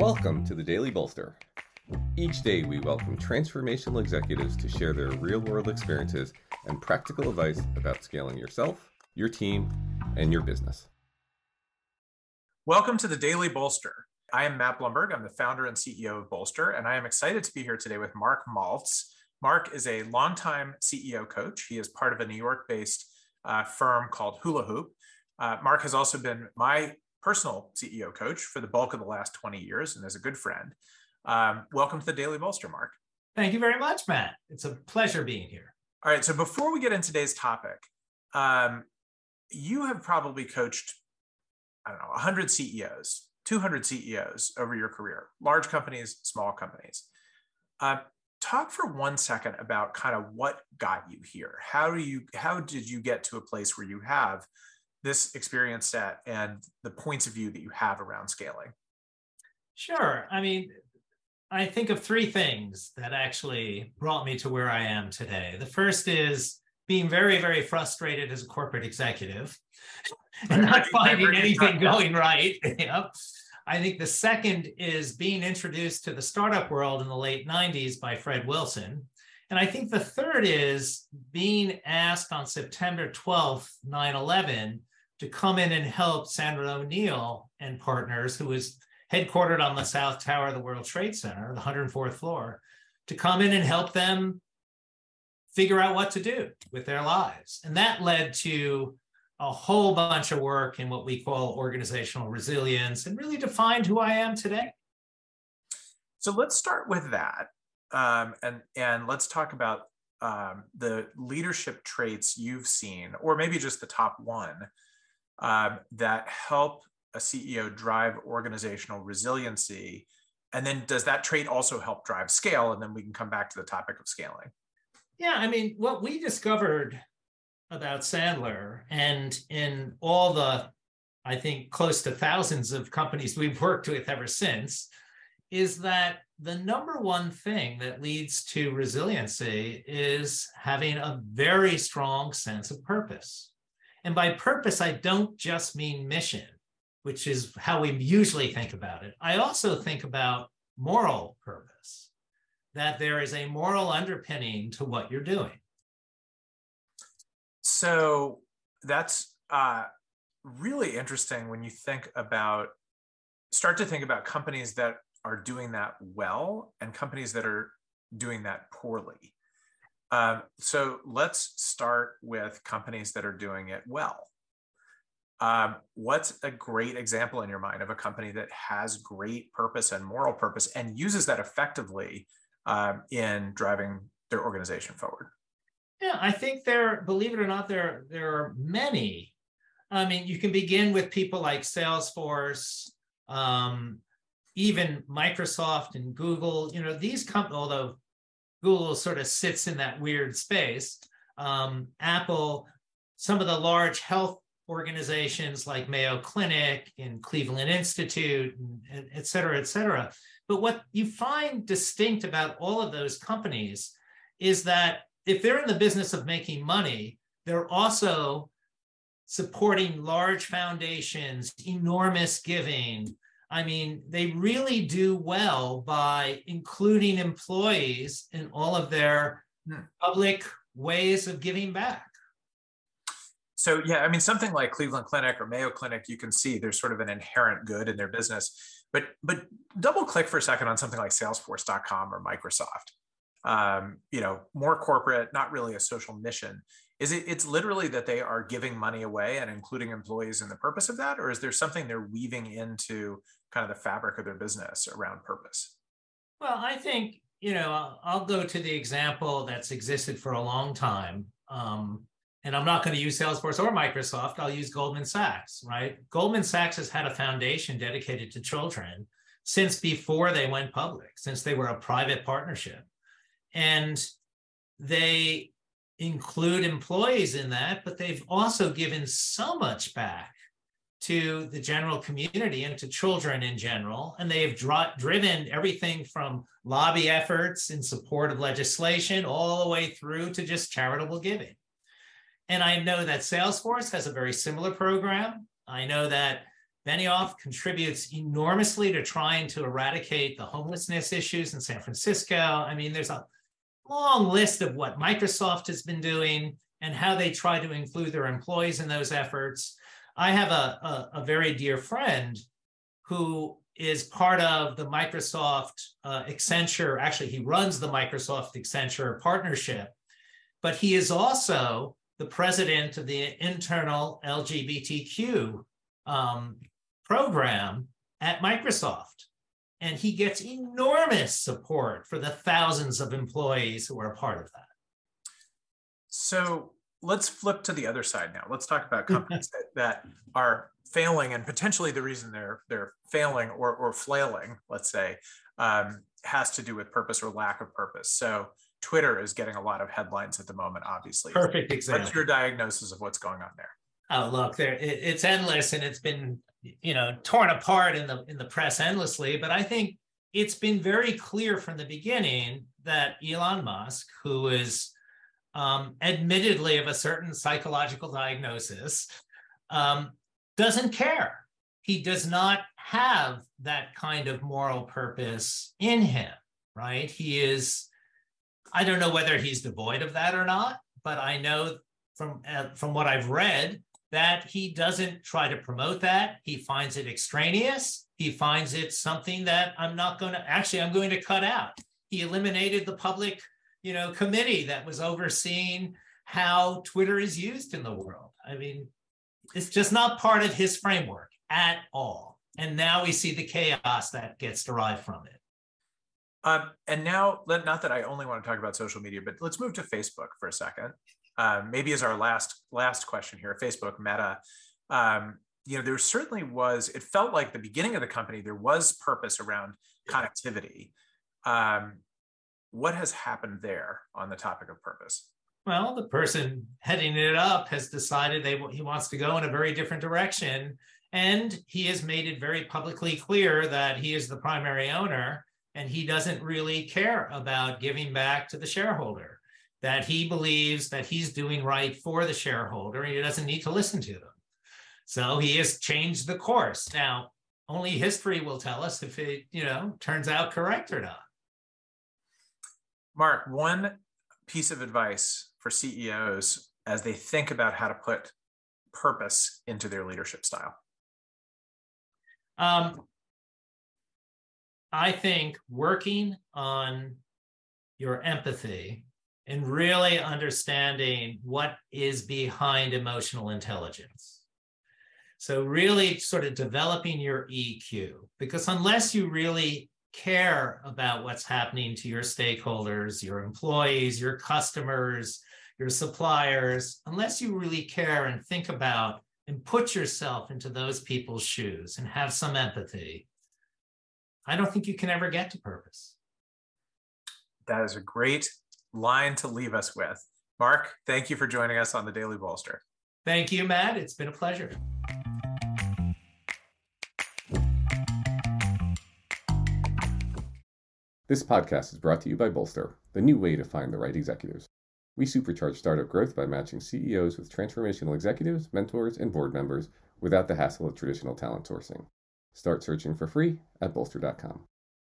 Welcome to the Daily Bolster. Each day, we welcome transformational executives to share their real world experiences and practical advice about scaling yourself, your team, and your business. Welcome to the Daily Bolster. I am Matt Blumberg. I'm the founder and CEO of Bolster, and I am excited to be here today with Marc Maltz. Marc is a longtime CEO coach. He is part of a New York based uh, firm called Hula Hoop. Uh, Marc has also been my personal CEO coach for the bulk of the last 20 years and as a good friend. Um, welcome to the Daily Bolster, Marc. Thank you very much, Matt. It's a pleasure being here. All right. So before we get into today's topic, um, you have probably coached, I don't know, 100 CEOs, 200 CEOs over your career, large companies, small companies. Uh, talk for one second about kind of what got you here. How do you, how did you get to a place where you have this experience set and the points of view that you have around scaling? Sure. I mean, I think of three things that actually brought me to where I am today. The first is being very, very frustrated as a corporate executive and not finding anything going right. yep. I think the second is being introduced to the startup world in the late 90s by Fred Wilson. And I think the third is being asked on September 12th, 9 11, to come in and help Sandler O'Neill and partners, who is headquartered on the South Tower of the World Trade Center, the 104th floor, to come in and help them figure out what to do with their lives. And that led to a whole bunch of work in what we call organizational resilience and really defined who I am today. So let's start with that. Um, and, and let's talk about um, the leadership traits you've seen, or maybe just the top one um, that help a CEO drive organizational resiliency? And then does that trait also help drive scale? And then we can come back to the topic of scaling. Yeah, I mean, what we discovered about Sandler and in all the, I think, close to thousands of companies we've worked with ever since, is that the number one thing that leads to resiliency is having a very strong sense of purpose. And by purpose, I don't just mean mission, which is how we usually think about it. I also think about moral purpose, that there is a moral underpinning to what you're doing. So that's uh, really interesting when you think about, start to think about companies that are doing that well and companies that are doing that poorly. Um, so let's start with companies that are doing it well. Um, what's a great example in your mind of a company that has great purpose and moral purpose and uses that effectively um, in driving their organization forward? Yeah, I think there, believe it or not, there, there are many. I mean, you can begin with people like Salesforce, um, even Microsoft and Google. You know, these companies, although Google sort of sits in that weird space. Um, Apple, some of the large health organizations like Mayo Clinic and Cleveland Institute, and, et cetera, et cetera. But what you find distinct about all of those companies is that if they're in the business of making money, they're also supporting large foundations, enormous giving, I mean, they really do well by including employees in all of their hmm. public ways of giving back. So, yeah, I mean, something like Cleveland Clinic or Mayo Clinic, you can see there's sort of an inherent good in their business. But, but double click for a second on something like Salesforce.com or Microsoft. Um, you know, more corporate, not really a social mission is it it's literally that they are giving money away and including employees in the purpose of that or is there something they're weaving into kind of the fabric of their business around purpose? Well i think you know i'll go to the example that's existed for a long time um, and i'm not going to use salesforce or microsoft i'll use goldman sachs right? Goldman sachs has had a foundation dedicated to children since before they went public since they were a private partnership. And they include employees in that, but they've also given so much back to the general community and to children in general. And they have dr- driven everything from lobby efforts in support of legislation all the way through to just charitable giving. And I know that Salesforce has a very similar program. I know that Benioff contributes enormously to trying to eradicate the homelessness issues in San Francisco. I mean, there's a long list of what Microsoft has been doing and how they try to include their employees in those efforts. I have a, a, a very dear friend who is part of the Microsoft uh, Accenture. Actually, he runs the Microsoft Accenture partnership, but he is also the president of the internal LGBTQ um, program at Microsoft. And he gets enormous support for the thousands of employees who are a part of that. So let's flip to the other side now. Let's talk about companies that, that are failing and potentially the reason they're they're failing or or flailing, let's say, um, has to do with purpose or lack of purpose. So Twitter is getting a lot of headlines at the moment, obviously. Perfect example. What's your diagnosis of what's going on there? Oh, look, there it, it's endless and it's been you know torn apart in the in the press endlessly. But I think it's been very clear from the beginning that Elon Musk, who is um, admittedly of a certain psychological diagnosis, um, doesn't care. He does not have that kind of moral purpose in him, right? He is, I don't know whether he's devoid of that or not, but I know from uh, from what I've read that he doesn't try to promote that. He finds it extraneous. He finds it something that I'm not going to actually I'm going to cut out. He eliminated the public you know, committee that was overseeing how Twitter is used in the world. I mean, it's just not part of his framework at all. And now we see the chaos that gets derived from it. Um, and now, not that I only want to talk about social media, but let's move to Facebook for a second. Um, maybe as our last last question here, Facebook Meta. Um, you know, there certainly was. It felt like the beginning of the company there was purpose around connectivity. Um, what has happened there on the topic of purpose? Well, the person heading it up has decided they he wants to go in a very different direction, and he has made it very publicly clear that he is the primary owner and he doesn't really care about giving back to the shareholder. That he believes that he's doing right for the shareholder, and he doesn't need to listen to them. So he has changed the course. Now, only history will tell us if it, you know, turns out correct or not. Marc, one piece of advice for CEOs as they think about how to put purpose into their leadership style? Um, I think working on your empathy and really understanding what is behind emotional intelligence. So, really sort of developing your EQ, because unless you really care about what's happening to your stakeholders, your employees, your customers, your suppliers, unless you really care and think about and put yourself into those people's shoes and have some empathy, I don't think you can ever get to purpose. That is a great line to leave us with. Marc, thank you for joining us on the Daily Bolster. Thank you, Matt. It's been a pleasure. This podcast is brought to you by Bolster, the new way to find the right executives. We supercharge startup growth by matching CEOs with transformational executives, mentors, and board members without the hassle of traditional talent sourcing. Start searching for free at bolster.com.